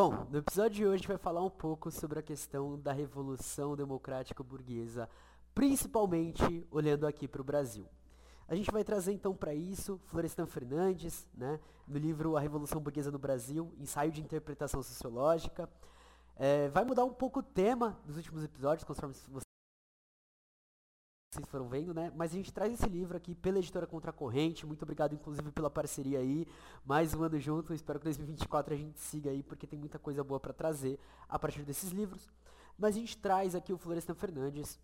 Bom, no episódio de hoje a gente vai falar um pouco sobre a questão da revolução democrática burguesa, principalmente olhando aqui para o Brasil. A gente vai trazer então para isso Florestan Fernandes, né, no livro A Revolução Burguesa no Brasil, ensaio de interpretação sociológica. É, vai mudar um pouco o tema dos últimos episódios, conforme vocês foram vendo, né? Mas a gente traz esse livro aqui pela editora Contra Corrente. Muito obrigado, inclusive, pela parceria aí. Mais um ano junto. Espero que 2024 a gente siga aí, porque tem muita coisa boa para trazer a partir desses livros. Mas a gente traz aqui o Florestan Fernandes,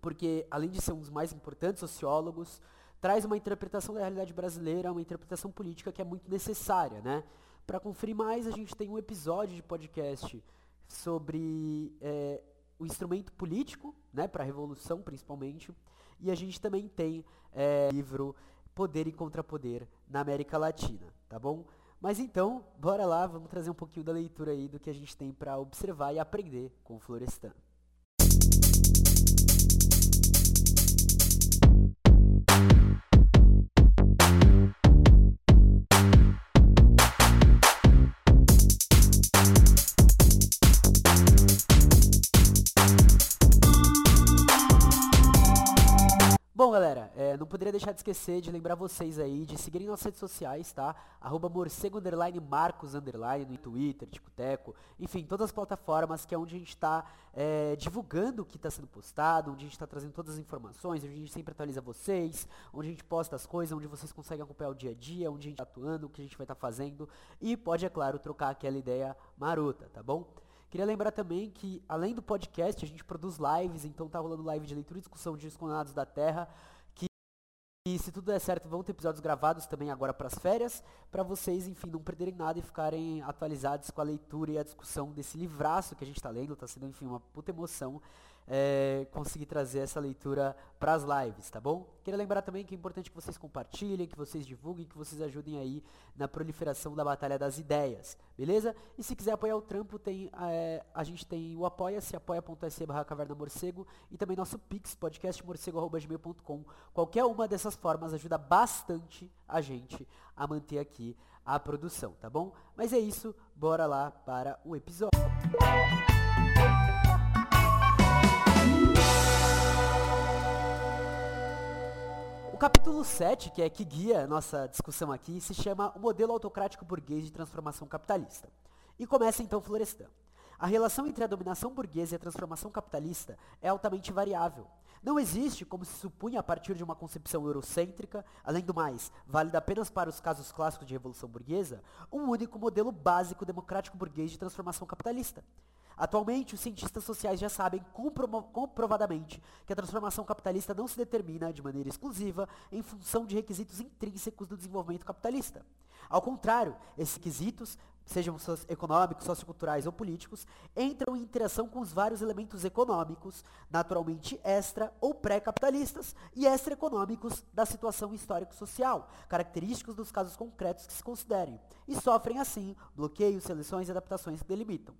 porque além de ser um dos mais importantes sociólogos, traz uma interpretação da realidade brasileira, uma interpretação política que é muito necessária, né? Para conferir mais, a gente tem um episódio de podcast sobre é, o instrumento político, né, para a revolução principalmente, e a gente também tem é, livro Poder e Contrapoder na América Latina, tá bom? Mas então, bora lá, vamos trazer um pouquinho da leitura aí do que a gente tem para observar e aprender com o Florestan. Bom, galera, é, não poderia deixar de esquecer de lembrar vocês aí de seguirem nossas redes sociais, tá? Arroba morcego underline marcos underline no Twitter, Ticoteco, enfim, todas as plataformas que é onde a gente está é, divulgando o que está sendo postado, onde a gente está trazendo todas as informações, onde a gente sempre atualiza vocês, onde a gente posta as coisas, onde vocês conseguem acompanhar o dia a dia, onde a gente está atuando, o que a gente vai estar tá fazendo e pode, é claro, trocar aquela ideia marota, tá bom? Queria lembrar também que, além do podcast, a gente produz lives, então tá rolando live de leitura e discussão de Descondenados da Terra, que, e se tudo der certo, vão ter episódios gravados também agora para as férias, para vocês, enfim, não perderem nada e ficarem atualizados com a leitura e a discussão desse livraço que a gente está lendo, está sendo, enfim, uma puta emoção é, conseguir trazer essa leitura para as lives, tá bom? Queria lembrar também que é importante que vocês compartilhem, que vocês divulguem, que vocês ajudem aí na proliferação da Batalha das Ideias, beleza? E se quiser apoiar o trampo, tem, é, a gente tem o apoia-se, apoia.se barra caverna morcego e também nosso pix, podcastmorcego.gmail.com. Qualquer uma dessas formas ajuda bastante a gente a manter aqui a produção, tá bom? Mas é isso, bora lá para o episódio. Capítulo 7, que é que guia nossa discussão aqui, se chama O Modelo Autocrático Burguês de Transformação Capitalista. E começa então Florestan. A relação entre a dominação burguesa e a transformação capitalista é altamente variável. Não existe, como se supunha a partir de uma concepção eurocêntrica, além do mais, válida apenas para os casos clássicos de revolução burguesa, um único modelo básico democrático burguês de transformação capitalista. Atualmente, os cientistas sociais já sabem comprovadamente que a transformação capitalista não se determina de maneira exclusiva em função de requisitos intrínsecos do desenvolvimento capitalista. Ao contrário, esses requisitos, sejam econômicos, socioculturais ou políticos, entram em interação com os vários elementos econômicos, naturalmente extra ou pré-capitalistas, e extra-econômicos da situação histórico-social, característicos dos casos concretos que se considerem, e sofrem, assim, bloqueios, seleções e adaptações que delimitam.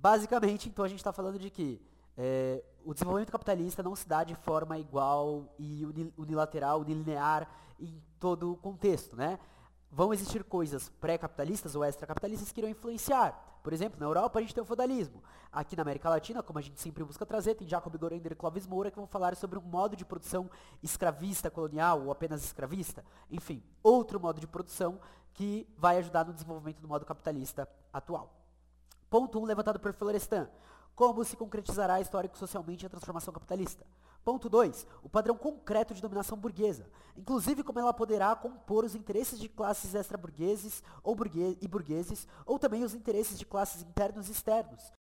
Basicamente, então, a gente está falando de que é, o desenvolvimento capitalista não se dá de forma igual e unilateral, unilinear em todo o contexto, né? Vão existir coisas pré-capitalistas ou extra-capitalistas que irão influenciar. Por exemplo, na Europa a gente tem o feudalismo. Aqui na América Latina, como a gente sempre busca trazer, tem Jacob Gorender e Clóvis Moura que vão falar sobre um modo de produção escravista colonial ou apenas escravista. Enfim, outro modo de produção que vai ajudar no desenvolvimento do modo capitalista atual. Ponto 1, um, levantado por Florestan. Como se concretizará histórico-socialmente a transformação capitalista? Ponto 2. O padrão concreto de dominação burguesa, inclusive como ela poderá compor os interesses de classes extra-burgueses ou burgues e burgueses, ou também os interesses de classes internos e externos,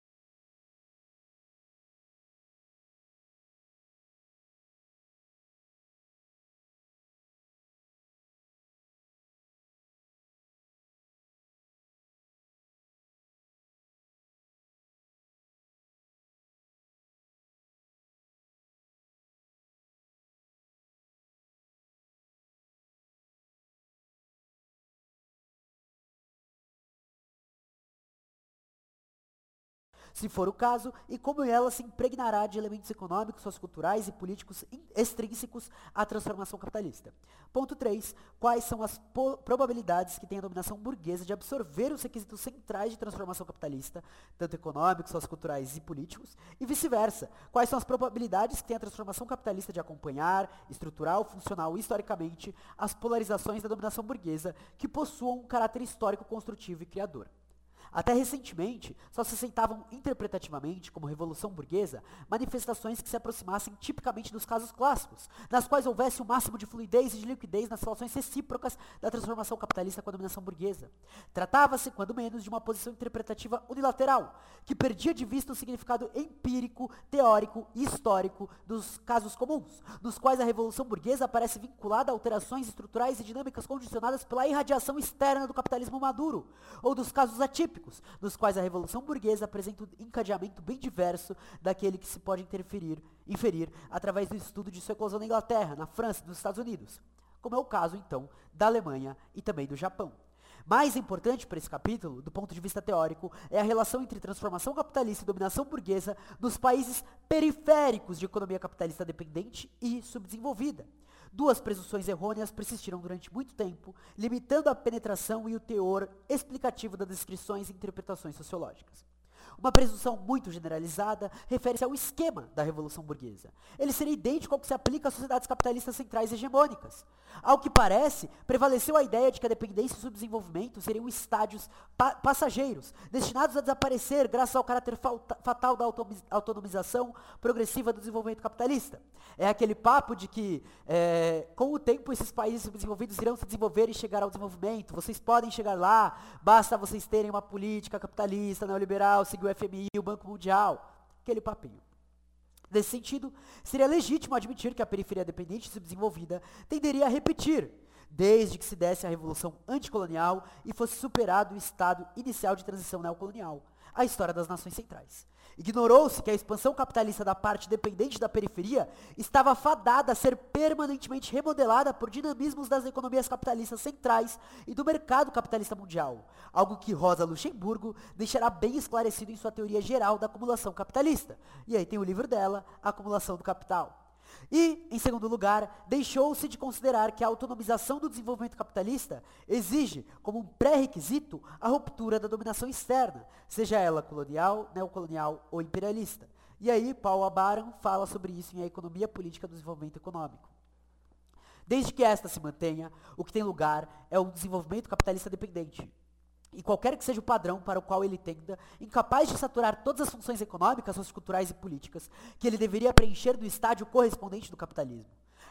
se for o caso, e como ela se impregnará de elementos econômicos, socioculturais e políticos extrínsecos à transformação capitalista. Ponto 3. Quais são as probabilidades que tem a dominação burguesa de absorver os requisitos centrais de transformação capitalista, tanto econômicos, socioculturais e políticos, e vice-versa? Quais são as probabilidades que tem a transformação capitalista de acompanhar, estrutural, funcional e historicamente as polarizações da dominação burguesa que possuam um caráter histórico construtivo e criador? Até recentemente, só se aceitavam interpretativamente, como revolução burguesa, manifestações que se aproximassem tipicamente dos casos clássicos, nas quais houvesse o máximo de fluidez e de liquidez nas relações recíprocas da transformação capitalista com a dominação burguesa. Tratava-se, quando menos, de uma posição interpretativa unilateral, que perdia de vista o significado empírico, teórico e histórico dos casos comuns, nos quais a revolução burguesa aparece vinculada a alterações estruturais e dinâmicas condicionadas pela irradiação externa do capitalismo maduro, ou dos casos atípicos nos quais a Revolução Burguesa apresenta um encadeamento bem diverso daquele que se pode interferir, inferir através do estudo de sua eclosão na Inglaterra, na França e nos Estados Unidos, como é o caso, então, da Alemanha e também do Japão. Mais importante para esse capítulo, do ponto de vista teórico, é a relação entre transformação capitalista e dominação burguesa nos países periféricos de economia capitalista dependente e subdesenvolvida. Duas presunções errôneas persistiram durante muito tempo, limitando a penetração e o teor explicativo das descrições e interpretações sociológicas. Uma presunção muito generalizada refere-se ao esquema da Revolução Burguesa. Ele seria idêntico ao que se aplica às sociedades capitalistas centrais hegemônicas. Ao que parece, prevaleceu a ideia de que a dependência e o subdesenvolvimento seriam estádios pa passageiros, destinados a desaparecer graças ao caráter fatal da autonomização progressiva do desenvolvimento capitalista. É aquele papo de que, é, com o tempo, esses países subdesenvolvidos irão se desenvolver e chegar ao desenvolvimento. Vocês podem chegar lá, basta vocês terem uma política capitalista, neoliberal, seguir o FMI, o Banco Mundial. Aquele papinho. Nesse sentido, seria legítimo admitir que a periferia dependente e subdesenvolvida tenderia a repetir, desde que se desse a revolução anticolonial e fosse superado o estado inicial de transição neocolonial, a história das nações centrais. Ignorou-se que a expansão capitalista da parte dependente da periferia estava fadada a ser permanentemente remodelada por dinamismos das economias capitalistas centrais e do mercado capitalista mundial, algo que Rosa Luxemburgo deixará bem esclarecido em sua teoria geral da acumulação capitalista. E aí tem o livro dela, Acumulação do Capital. E, em segundo lugar, deixou-se de considerar que a autonomização do desenvolvimento capitalista exige, como um pré-requisito, a ruptura da dominação externa, seja ela colonial, neocolonial ou imperialista. E aí, Paul Abaran fala sobre isso em A Economia Política do Desenvolvimento Econômico. Desde que esta se mantenha, o que tem lugar é um desenvolvimento capitalista dependente, e qualquer que seja o padrão para o qual ele tenda, incapaz de saturar todas as funções econômicas, socioculturais e políticas que ele deveria preencher no estádio correspondente do capitalismo.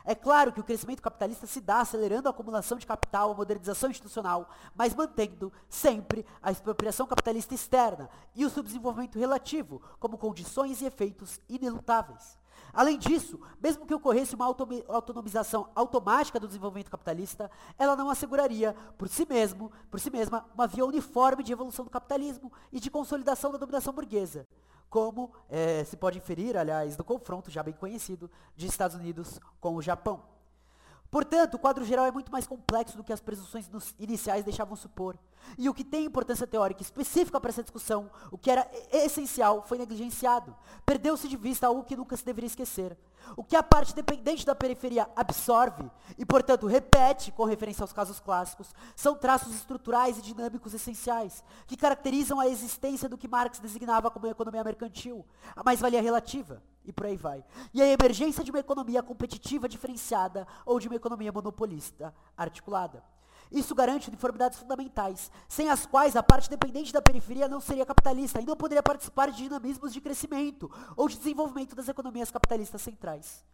É claro que o crescimento capitalista se dá acelerando a acumulação de capital, a modernização institucional, mas mantendo sempre a expropriação capitalista externa e o subdesenvolvimento relativo como condições e efeitos inelutáveis. Além disso, mesmo que ocorresse uma autonomização automática do desenvolvimento capitalista, ela não asseguraria, por si mesmo, por si mesma, uma via uniforme de evolução do capitalismo e de consolidação da dominação burguesa, como é, se pode inferir, aliás, do confronto já bem conhecido de Estados Unidos com o Japão. Portanto, o quadro geral é muito mais complexo do que as presunções iniciais deixavam supor. E o que tem importância teórica específica para essa discussão, o que era essencial, foi negligenciado. Perdeu-se de vista algo que nunca se deveria esquecer. O que a parte dependente da periferia absorve e, portanto, repete com referência aos casos clássicos, são traços estruturais e dinâmicos essenciais, que caracterizam a existência do que Marx designava como economia mercantil, a mais-valia relativa e por aí vai. E a emergência de uma economia competitiva diferenciada ou de uma economia monopolista articulada. Isso garante uniformidades fundamentais, sem as quais a parte dependente da periferia não seria capitalista e não poderia participar de dinamismos de crescimento ou de desenvolvimento das economias capitalistas centrais.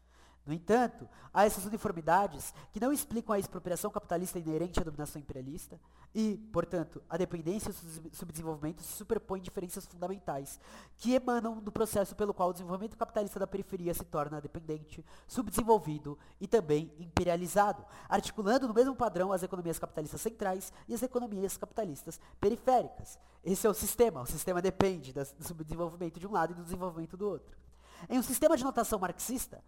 No entanto, há essas uniformidades que não explicam a expropriação capitalista inerente à dominação imperialista e, portanto, a dependência e o subdesenvolvimento se superpõem diferenças fundamentais que emanam do processo pelo qual o desenvolvimento capitalista da periferia se torna dependente, subdesenvolvido e também imperializado, articulando no mesmo padrão as economias capitalistas centrais e as economias capitalistas periféricas. Esse é o sistema. O sistema depende do subdesenvolvimento de um lado e do desenvolvimento do outro. Em um sistema de notação marxista,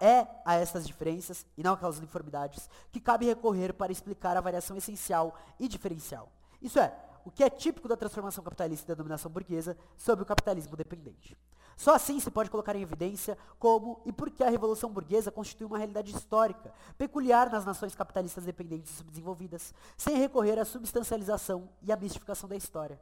é a essas diferenças, e não aquelas uniformidades, que cabe recorrer para explicar a variação essencial e diferencial. Isso é, o que é típico da transformação capitalista da dominação burguesa sobre o capitalismo dependente. Só assim se pode colocar em evidência como e por que a Revolução Burguesa constitui uma realidade histórica, peculiar nas nações capitalistas dependentes e subdesenvolvidas, sem recorrer à substancialização e à mistificação da história.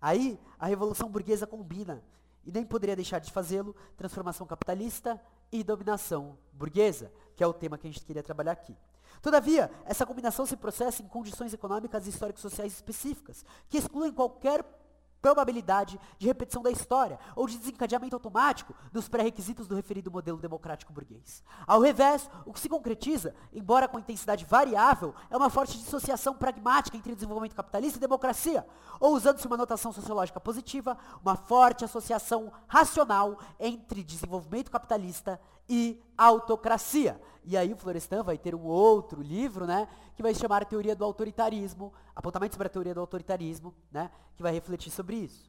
Aí, a Revolução Burguesa combina, e nem poderia deixar de fazê-lo, transformação capitalista e dominação burguesa, que é o tema que a gente queria trabalhar aqui. Todavia, essa combinação se processa em condições econômicas e histórico-sociais específicas, que excluem qualquer probabilidade de repetição da história ou de desencadeamento automático dos pré-requisitos do referido modelo democrático burguês. Ao revés, o que se concretiza, embora com intensidade variável, é uma forte dissociação pragmática entre desenvolvimento capitalista e democracia, ou usando-se uma notação sociológica positiva, uma forte associação racional entre desenvolvimento capitalista e autocracia. E aí o Florestan vai ter um outro livro, né, que vai se chamar Teoria do Autoritarismo, apontamento sobre a teoria do autoritarismo, né, que vai refletir sobre isso.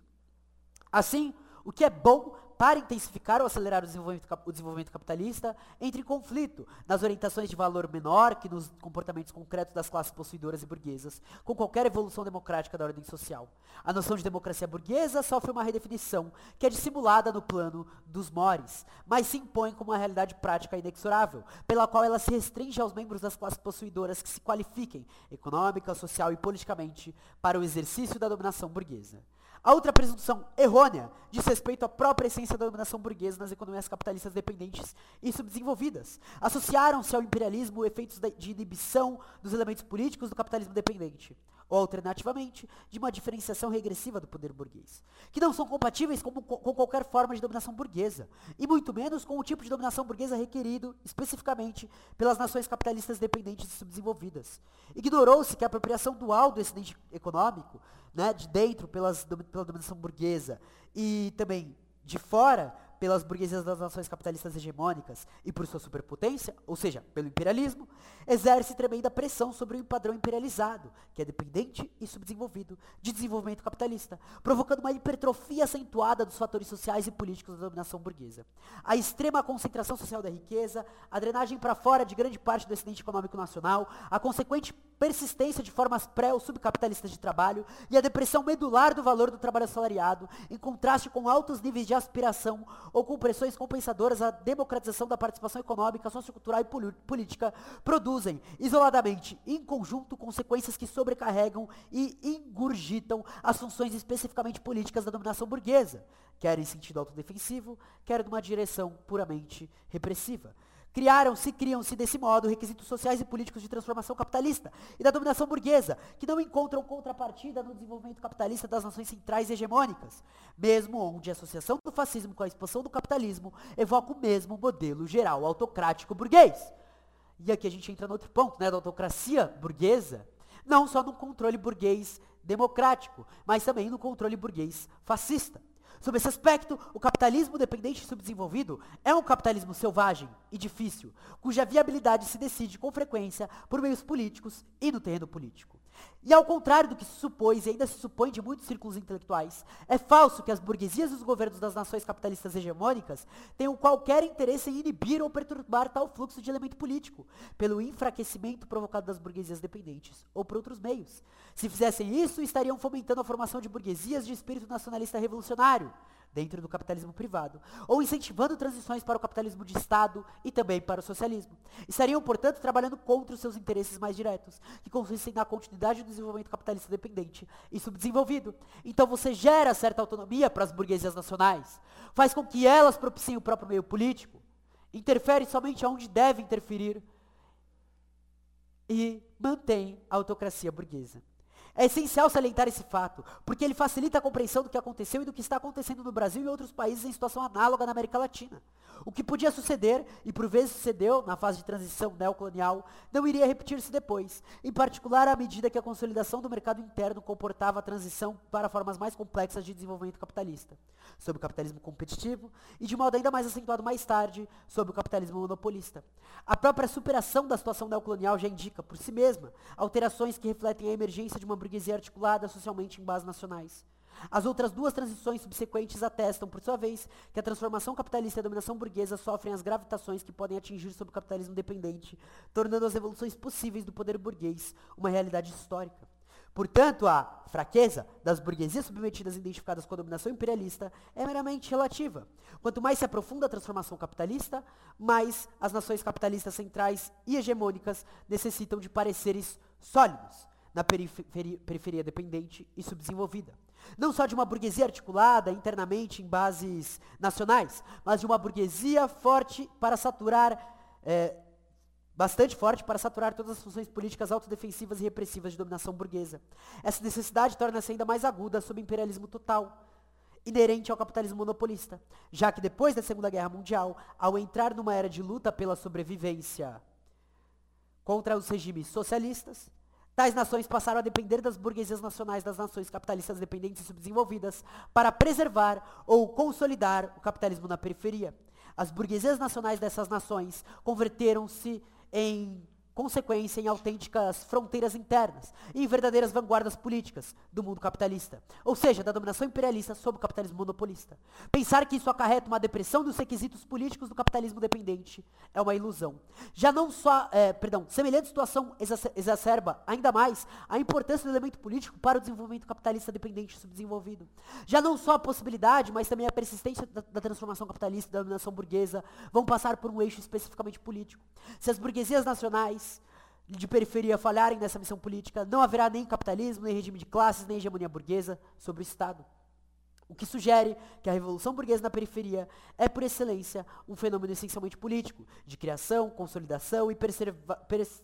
Assim, o que é bom para intensificar ou acelerar o desenvolvimento, o desenvolvimento, capitalista, entra em conflito nas orientações de valor menor que nos comportamentos concretos das classes possuidoras e burguesas, com qualquer evolução democrática da ordem social. A noção de democracia burguesa sofre uma redefinição que é dissimulada no plano dos mores, mas se impõe como uma realidade prática inexorável, pela qual ela se restringe aos membros das classes possuidoras que se qualifiquem econômica, social e politicamente para o exercício da dominação burguesa. A outra presunção errônea diz respeito à própria essência da dominação burguesa nas economias capitalistas dependentes e subdesenvolvidas. Associaram-se ao imperialismo efeitos de inibição dos elementos políticos do capitalismo dependente, ou alternativamente, de uma diferenciação regressiva do poder burguês, que não são compatíveis com, com qualquer forma de dominação burguesa, e muito menos com o tipo de dominação burguesa requerido especificamente pelas nações capitalistas dependentes e subdesenvolvidas. Ignorou-se que a apropriação dual do excedente econômico né, de dentro pelas, pela dominação burguesa e também de fora pelas burguesias das nações capitalistas hegemônicas e por sua superpotência, ou seja, pelo imperialismo, exerce tremenda pressão sobre o padrão imperializado, que é dependente e subdesenvolvido, de desenvolvimento capitalista, provocando uma hipertrofia acentuada dos fatores sociais e políticos da dominação burguesa. A extrema concentração social da riqueza, a drenagem para fora de grande parte do excedente econômico nacional, a consequente persistência de formas pré- ou subcapitalistas de trabalho e a depressão medular do valor do trabalho assalariado, em contraste com altos níveis de aspiração ou com pressões compensadoras à democratização da participação econômica, sociocultural e política, produzem, isoladamente, em conjunto, consequências que sobrecarregam e ingurgitam as funções especificamente políticas da dominação burguesa, quer em sentido autodefensivo, quer numa direção puramente repressiva. Criaram-se, criam-se desse modo requisitos sociais e políticos de transformação capitalista e da dominação burguesa, que não encontram contrapartida no desenvolvimento capitalista das nações centrais e hegemônicas, mesmo onde a associação do fascismo com a expansão do capitalismo evoca o mesmo modelo geral autocrático burguês. E aqui a gente entra no outro ponto, né, da autocracia burguesa, não só no controle burguês democrático, mas também no controle burguês fascista. Sob esse aspecto, o capitalismo dependente e subdesenvolvido é um capitalismo selvagem e difícil, cuja viabilidade se decide com frequência por meios políticos e no terreno político. E ao contrário do que se supôs e ainda se supõe de muitos círculos intelectuais, é falso que as burguesias e os governos das nações capitalistas hegemônicas tenham qualquer interesse em inibir ou perturbar tal fluxo de elemento político, pelo enfraquecimento provocado das burguesias dependentes, ou por outros meios. Se fizessem isso, estariam fomentando a formação de burguesias de espírito nacionalista revolucionário, dentro do capitalismo privado, ou incentivando transições para o capitalismo de Estado e também para o socialismo. Estariam, portanto, trabalhando contra os seus interesses mais diretos, que consistem na continuidade do desenvolvimento capitalista dependente e subdesenvolvido. Então você gera certa autonomia para as burguesias nacionais, faz com que elas propiciem o próprio meio político, interfere somente onde deve interferir e mantém a autocracia burguesa. É essencial salientar esse fato, porque ele facilita a compreensão do que aconteceu e do que está acontecendo no Brasil e outros países em situação análoga na América Latina. O que podia suceder, e por vezes sucedeu na fase de transição neocolonial, não iria repetir-se depois, em particular à medida que a consolidação do mercado interno comportava a transição para formas mais complexas de desenvolvimento capitalista, sob o capitalismo competitivo e de modo ainda mais acentuado mais tarde, sob o capitalismo monopolista. A própria superação da situação neocolonial já indica, por si mesma, alterações que refletem a emergência de uma burguesia articulada socialmente em bases nacionais. As outras duas transições subsequentes atestam, por sua vez, que a transformação capitalista e a dominação burguesa sofrem as gravitações que podem atingir sobre o capitalismo dependente, tornando as evoluções possíveis do poder burguês uma realidade histórica. Portanto, a fraqueza das burguesias submetidas e identificadas com a dominação imperialista é meramente relativa. Quanto mais se aprofunda a transformação capitalista, mais as nações capitalistas centrais e hegemônicas necessitam de pareceres sólidos na periferia, periferia dependente e subdesenvolvida. Não só de uma burguesia articulada internamente em bases nacionais, mas de uma burguesia forte para saturar é, bastante forte para saturar todas as funções políticas autodefensivas e repressivas de dominação burguesa. Essa necessidade torna-se ainda mais aguda sob o imperialismo total, inerente ao capitalismo monopolista, já que depois da Segunda Guerra Mundial, ao entrar numa era de luta pela sobrevivência contra os regimes socialistas, tais nações passaram a depender das burguesias nacionais das nações capitalistas dependentes e subdesenvolvidas para preservar ou consolidar o capitalismo na periferia. As burguesias nacionais dessas nações converteram-se em consequência em autênticas fronteiras internas e em verdadeiras vanguardas políticas do mundo capitalista, ou seja, da dominação imperialista sobre o capitalismo monopolista. Pensar que isso acarreta uma depressão dos requisitos políticos do capitalismo dependente é uma ilusão. Já não só, é, perdão, semelhante situação exacerba ainda mais a importância do elemento político para o desenvolvimento capitalista dependente e subdesenvolvido. Já não só a possibilidade, mas também a persistência da, da transformação capitalista e da dominação burguesa vão passar por um eixo especificamente político. Se as burguesias nacionais de periferia falharem nessa missão política, não haverá nem capitalismo, nem regime de classes, nem hegemonia burguesa sobre o Estado. O que sugere que a revolução burguesa na periferia é, por excelência, um fenômeno essencialmente político, de criação, consolidação e preserva, pres,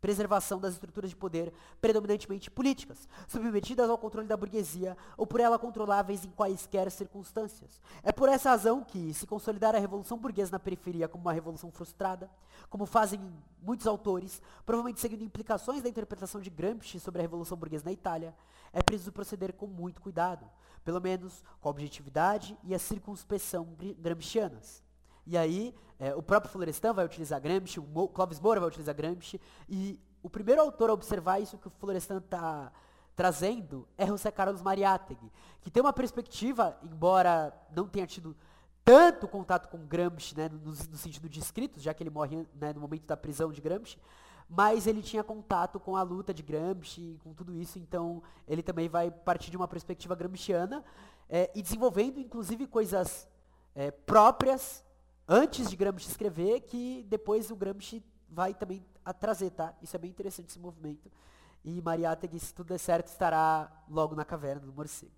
preservação das estruturas de poder predominantemente políticas, submetidas ao controle da burguesia ou por ela controláveis em quaisquer circunstâncias. É por essa razão que, se consolidar a revolução burguesa na periferia como uma revolução frustrada, como fazem muitos autores, provavelmente seguindo implicações da interpretação de Gramsci sobre a revolução burguesa na Itália, é preciso proceder com muito cuidado, pelo menos com a objetividade e a circunspecção gramscianas. E aí, é, o próprio Florestan vai utilizar Gramsci, o Clóvis Moura vai utilizar Gramsci, e o primeiro autor a observar isso que o Florestan está trazendo é José Carlos Mariátegui, que tem uma perspectiva, embora não tenha tido tanto contato com Gramsci, né, no, no, sentido de escritos, já que ele morre né, no momento da prisão de Gramsci, mas ele tinha contato com a luta de Gramsci, com tudo isso, então ele também vai partir de uma perspectiva gramsciana é, e desenvolvendo, inclusive, coisas é, próprias antes de Gramsci escrever, que depois o Gramsci vai também a trazer, tá? Isso é bem interessante esse movimento. E Mariátegui, se tudo der certo, estará logo na caverna do morcego.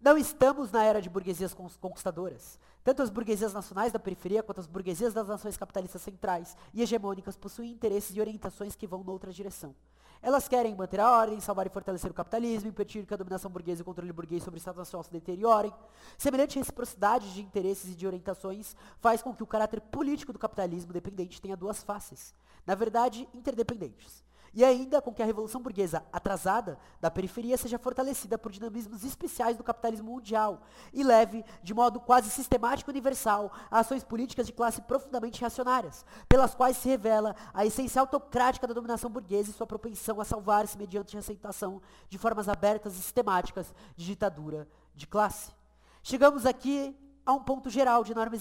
Não estamos na era de burguesias conquistadoras. Tanto as burguesias nacionais da periferia quanto as burguesias das nações capitalistas centrais e hegemônicas possuem interesses e orientações que vão noutra direção. Elas querem manter a ordem, salvar e fortalecer o capitalismo, impedir que a dominação burguesa e o controle burguês sobre o Estado Nacional se deteriorem. Semelhante reciprocidade de interesses e de orientações faz com que o caráter político do capitalismo dependente tenha duas faces, na verdade, interdependentes e ainda com que a revolução burguesa atrasada da periferia seja fortalecida por dinamismos especiais do capitalismo mundial e leve, de modo quase sistemático e universal, a ações políticas de classe profundamente reacionárias, pelas quais se revela a essência autocrática da dominação burguesa e sua propensão a salvar-se mediante a aceitação de formas abertas e sistemáticas de ditadura de classe. Chegamos aqui a um ponto geral de enorme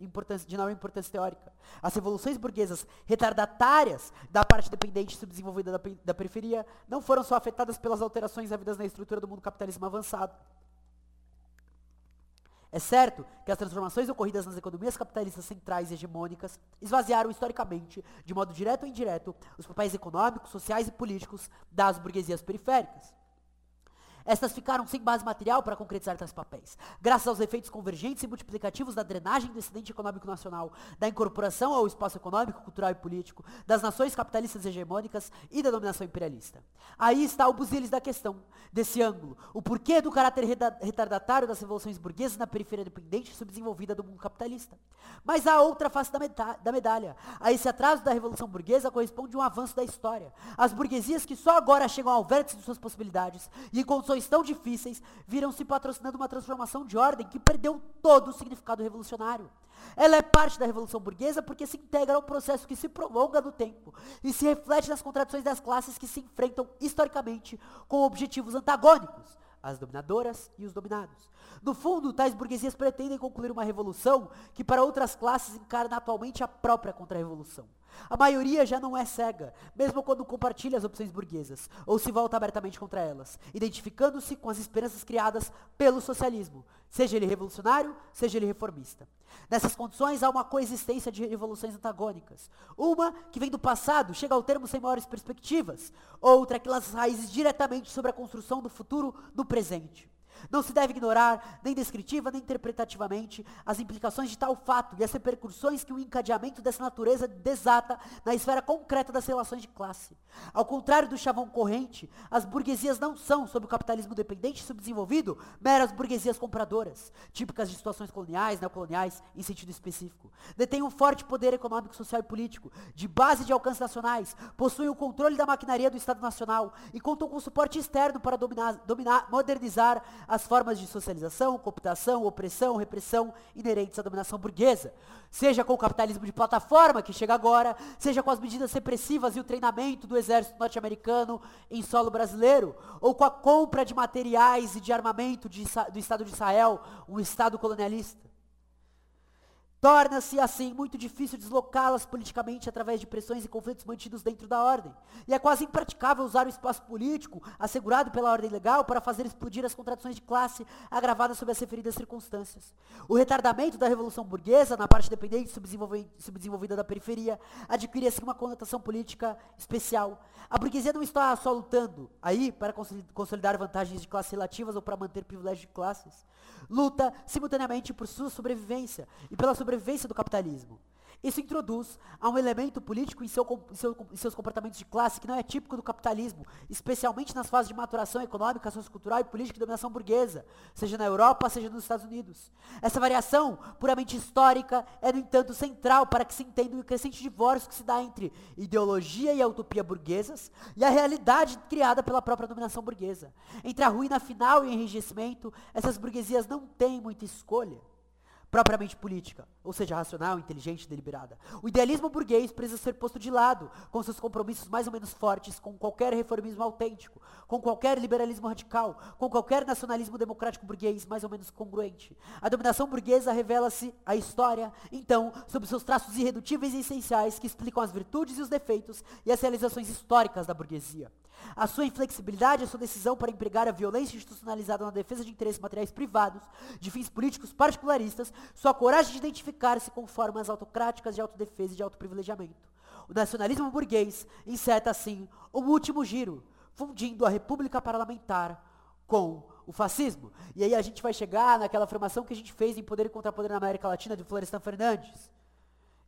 importância, de enorme importância teórica. As revoluções burguesas retardatárias da parte dependente e subdesenvolvida da, da periferia não foram só afetadas pelas alterações havidas na estrutura do mundo capitalismo avançado. É certo que as transformações ocorridas nas economias capitalistas centrais e hegemônicas esvaziaram historicamente, de modo direto ou indireto, os papéis econômicos, sociais e políticos das burguesias periféricas. Estas ficaram sem base material para concretizar tais papéis. Graças aos efeitos convergentes e multiplicativos da drenagem do excedente econômico nacional, da incorporação ao espaço econômico, cultural e político, das nações capitalistas hegemônicas e da dominação imperialista. Aí está o buziles da questão, desse ângulo, o porquê do caráter retardatário das revoluções burguesas na periferia dependente e subdesenvolvida do mundo capitalista. Mas há outra face da, da medalha. A esse atraso da revolução burguesa corresponde um avanço da história. As burguesias que só agora chegam ao vértice de suas possibilidades e em condições situações tão difíceis viram se patrocinando uma transformação de ordem que perdeu todo o significado revolucionário. Ela é parte da revolução burguesa porque se integra a um processo que se prolonga no tempo e se reflete nas contradições das classes que se enfrentam historicamente com objetivos antagônicos, as dominadoras e os dominados. No fundo, tais burguesias pretendem concluir uma revolução que para outras classes encarna atualmente a própria contra-revolução. A maioria já não é cega, mesmo quando compartilha as opções burguesas, ou se volta abertamente contra elas, identificando-se com as esperanças criadas pelo socialismo, seja ele revolucionário, seja ele reformista. Nessas condições há uma coexistência de revoluções antagônicas. Uma que vem do passado, chega ao termo sem maiores perspectivas, outra que lança raízes diretamente sobre a construção do futuro no presente. Não se deve ignorar, nem descritiva nem interpretativamente, as implicações de tal fato e as repercussões que o encadeamento dessa natureza desata na esfera concreta das relações de classe. Ao contrário do chavão corrente, as burguesias não são, sob o capitalismo dependente e subdesenvolvido, meras burguesias compradoras, típicas de situações coloniais, neocoloniais, em sentido específico. Detêm um forte poder econômico, social e político, de base de alcance nacionais, possuem o controle da maquinaria do Estado Nacional e contam com suporte externo para dominar, dominar modernizar as formas de socialização, cooptação, opressão, repressão inerentes à dominação burguesa. Seja com o capitalismo de plataforma, que chega agora, seja com as medidas repressivas e o treinamento do exército norte-americano em solo brasileiro, ou com a compra de materiais e de armamento de, do Estado de Israel, um Estado colonialista. Torna-se, assim, muito difícil deslocá-las politicamente através de pressões e conflitos mantidos dentro da ordem. E é quase impraticável usar o espaço político, assegurado pela ordem legal, para fazer explodir as contradições de classe agravadas sob as referidas circunstâncias. O retardamento da Revolução Burguesa, na parte dependente e subdesenvolvida da periferia, adquire, assim, uma conotação política especial. A burguesia não está só lutando aí para consolidar vantagens de classe relativas ou para manter privilégios de classes. Luta simultaneamente por sua sobrevivência e pela sobrevivência do capitalismo. Isso introduz a um elemento político em, seu, em, seu, em, seus comportamentos de classe que não é típico do capitalismo, especialmente nas fases de maturação econômica, sociocultural e política e dominação burguesa, seja na Europa, seja nos Estados Unidos. Essa variação, puramente histórica, é, no entanto, central para que se entenda o crescente divórcio que se dá entre ideologia e a utopia burguesas e a realidade criada pela própria dominação burguesa. Entre a ruína final e o enrijecimento, essas burguesias não têm muita escolha propriamente política, ou seja, racional, inteligente e deliberada. O idealismo burguês precisa ser posto de lado, com seus compromissos mais ou menos fortes com qualquer reformismo autêntico, com qualquer liberalismo radical, com qualquer nacionalismo democrático burguês mais ou menos congruente. A dominação burguesa revela-se a história, então, sob seus traços irredutíveis e essenciais que explicam as virtudes e os defeitos e as realizações históricas da burguesia. A sua inflexibilidade, a sua decisão para empregar a violência institucionalizada na defesa de interesses materiais privados, de fins políticos particularistas, sua coragem de identificar-se com formas autocráticas de autodefesa e de autoprivilegiamento. O nacionalismo burguês inseta, assim, o último giro, fundindo a república parlamentar com o fascismo. E aí a gente vai chegar naquela afirmação que a gente fez em Poder e Contrapoder na América Latina, de Florestan Fernandes,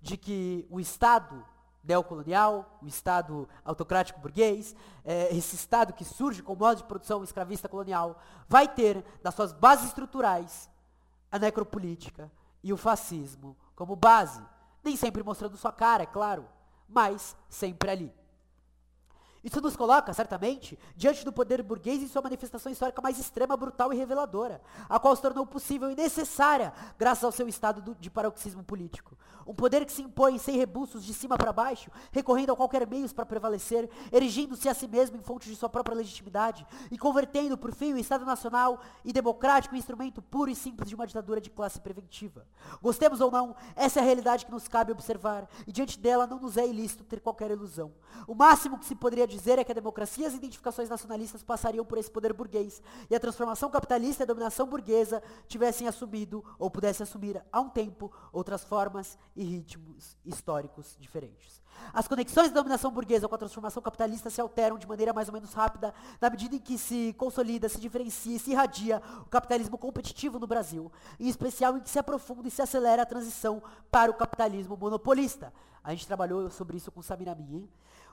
de que o Estado neocolonial, o Estado autocrático burguês, é, esse Estado que surge com modo de produção escravista colonial, vai ter nas suas bases estruturais a necropolítica e o fascismo como base. Nem sempre mostrando sua cara, é claro, mas sempre ali. Isso nos coloca, certamente, diante do poder burguês em sua manifestação histórica mais extrema, brutal e reveladora, a qual se tornou possível e necessária graças ao seu estado de paroxismo político. Um poder que se impõe sem rebuços de cima para baixo, recorrendo a qualquer meios para prevalecer, erigindo-se a si mesmo em fonte de sua própria legitimidade e convertendo, por fim, o Estado Nacional e democrático em instrumento puro e simples de uma ditadura de classe preventiva. Gostemos ou não, essa é a realidade que nos cabe observar e diante dela não nos é ilícito ter qualquer ilusão. O máximo que se poderia dizer é que a democracia e as identificações nacionalistas passariam por esse poder burguês e a transformação capitalista e a dominação burguesa tivessem assumido ou pudessem assumir há um tempo outras formas e ritmos históricos diferentes. As conexões da dominação burguesa com a transformação capitalista se alteram de maneira mais ou menos rápida na medida em que se consolida, se diferencia e se irradia o capitalismo competitivo no Brasil, em especial em que se aprofunda e se acelera a transição para o capitalismo monopolista. A gente trabalhou sobre isso com Samir Amin,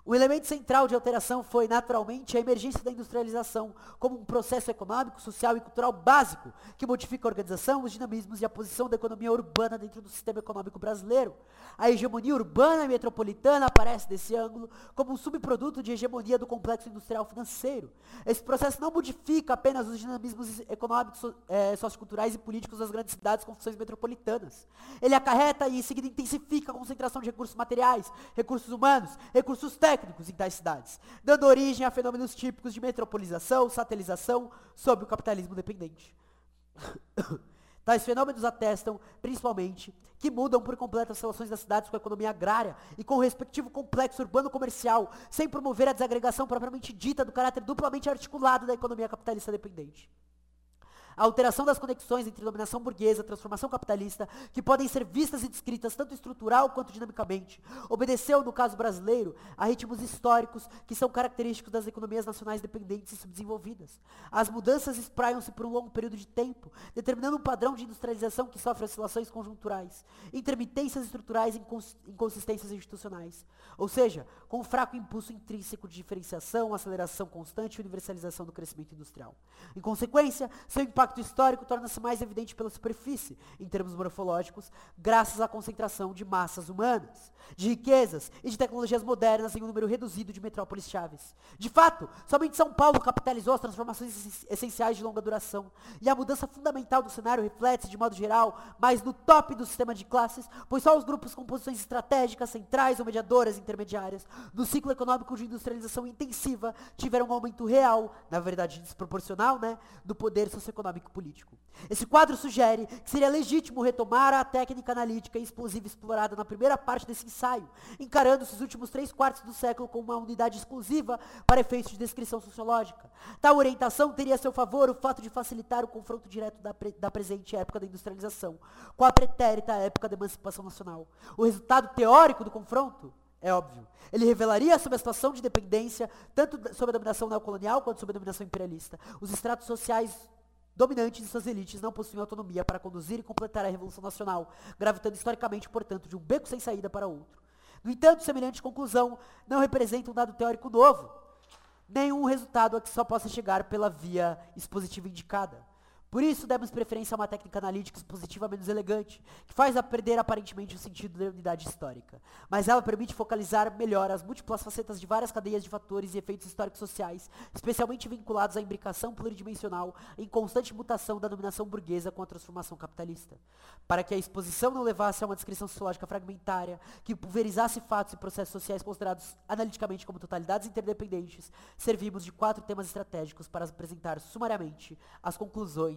o elemento central de alteração foi, naturalmente, a emergência da industrialização como um processo econômico, social e cultural básico que modifica a organização, os dinamismos e a posição da economia urbana dentro do sistema econômico brasileiro. A hegemonia urbana e metropolitana aparece desse ângulo como um subproduto de hegemonia do complexo industrial financeiro. Esse processo não modifica apenas os dinamismos econômicos, é, socioculturais e políticos das grandes cidades com funções metropolitanas. Ele acarreta e, em seguida, intensifica a concentração de recursos materiais, recursos humanos, recursos técnicos, técnicos em tais cidades, dando origem a fenômenos típicos de metropolização, satelização, sob o capitalismo dependente. Tais fenômenos atestam, principalmente, que mudam por completo as relações das cidades com a economia agrária e com o respectivo complexo urbano-comercial, sem promover a desagregação propriamente dita do caráter duplamente articulado da economia capitalista dependente. A alteração das conexões entre dominação burguesa e transformação capitalista, que podem ser vistas e descritas tanto estrutural quanto dinamicamente, obedeceu, no caso brasileiro, a ritmos históricos que são característicos das economias nacionais dependentes e subdesenvolvidas. As mudanças espraiam-se por um longo período de tempo, determinando um padrão de industrialização que sofre oscilações conjunturais, intermitências estruturais e inconsistências institucionais. Ou seja, com um fraco impulso intrínseco de diferenciação, aceleração constante e universalização do crescimento industrial. Em consequência, seu impacto impacto histórico torna-se mais evidente pela superfície, em termos morfológicos, graças à concentração de massas humanas, de riquezas e de tecnologias modernas em um número reduzido de metrópoles chaves. De fato, somente São Paulo capitalizou as transformações essenciais de longa duração, e a mudança fundamental do cenário reflete-se, de modo geral, mais no top do sistema de classes, pois só os grupos com posições estratégicas, centrais ou mediadoras intermediárias, no ciclo econômico de industrialização intensiva, tiveram um aumento real, na verdade desproporcional, né, do poder socioeconômico econômico-político. Esse quadro sugere que seria legítimo retomar a técnica analítica e explosiva explorada na primeira parte desse ensaio, encarando esses últimos três quartos do século como uma unidade exclusiva para efeitos de descrição sociológica. Tal orientação teria a seu favor o fato de facilitar o confronto direto da, pre da presente época da industrialização com a pretérita época da emancipação nacional. O resultado teórico do confronto é óbvio. Ele revelaria sobre a situação de dependência, tanto sob a dominação neocolonial quanto sob a dominação imperialista. Os estratos sociais dominantes e suas elites não possuem autonomia para conduzir e completar a Revolução Nacional, gravitando historicamente, portanto, de um beco sem saída para outro. No entanto, semelhante conclusão não representa um dado teórico novo, nenhum resultado a que só possa chegar pela via expositiva indicada. Por isso, demos preferência a uma técnica analítica expositiva menos elegante, que faz perder aparentemente o sentido da unidade histórica. Mas ela permite focalizar melhor as múltiplas facetas de várias cadeias de fatores e efeitos históricos sociais, especialmente vinculados à imbricação pluridimensional em constante mutação da dominação burguesa com a transformação capitalista. Para que a exposição não levasse a uma descrição sociológica fragmentária, que pulverizasse fatos e processos sociais considerados analiticamente como totalidades interdependentes, servimos de quatro temas estratégicos para apresentar sumariamente as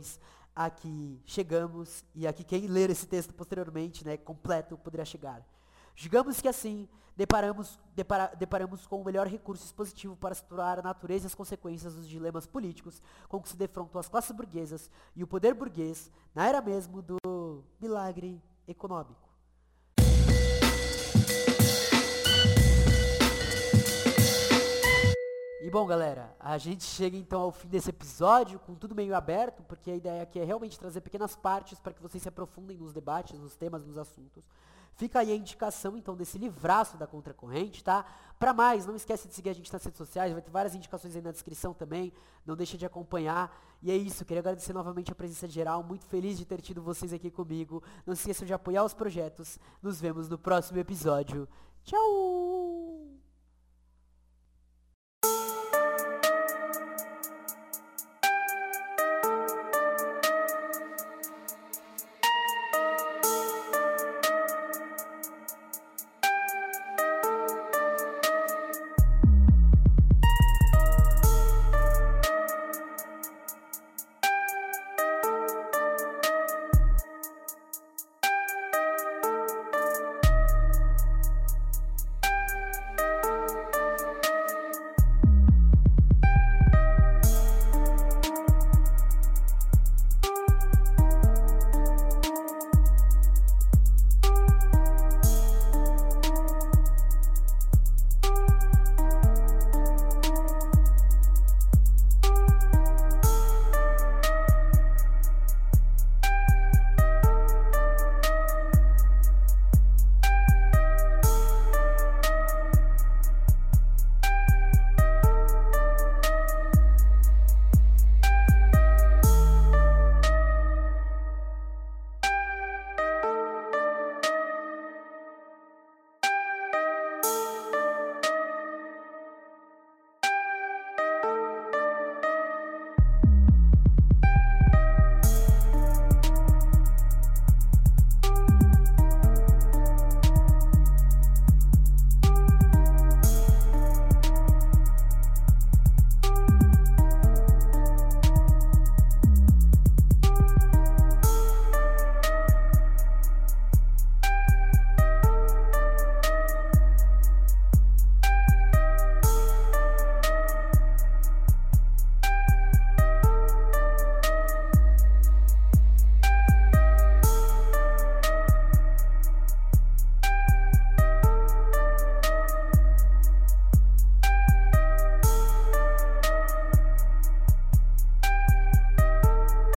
conclusões a que chegamos e a que quem ler esse texto posteriormente, né, completo, poderá chegar. Digamos que assim, deparamos, depara, deparamos com o melhor recurso expositivo para explorar a natureza e as consequências dos dilemas políticos com que se defrontam as classes burguesas e o poder burguês na era mesmo do milagre econômico. E bom, galera, a gente chega então ao fim desse episódio com tudo meio aberto, porque a ideia aqui é realmente trazer pequenas partes para que vocês se aprofundem nos debates, nos temas, nos assuntos. Fica aí a indicação então desse livraço da Contracorrente, tá? Para mais, não esquece de seguir a gente nas redes sociais, vai ter várias indicações aí na descrição também, não deixa de acompanhar. E é isso, queria agradecer novamente a presença geral, muito feliz de ter tido vocês aqui comigo. Não se esqueçam de apoiar os projetos. Nos vemos no próximo episódio. Tchau!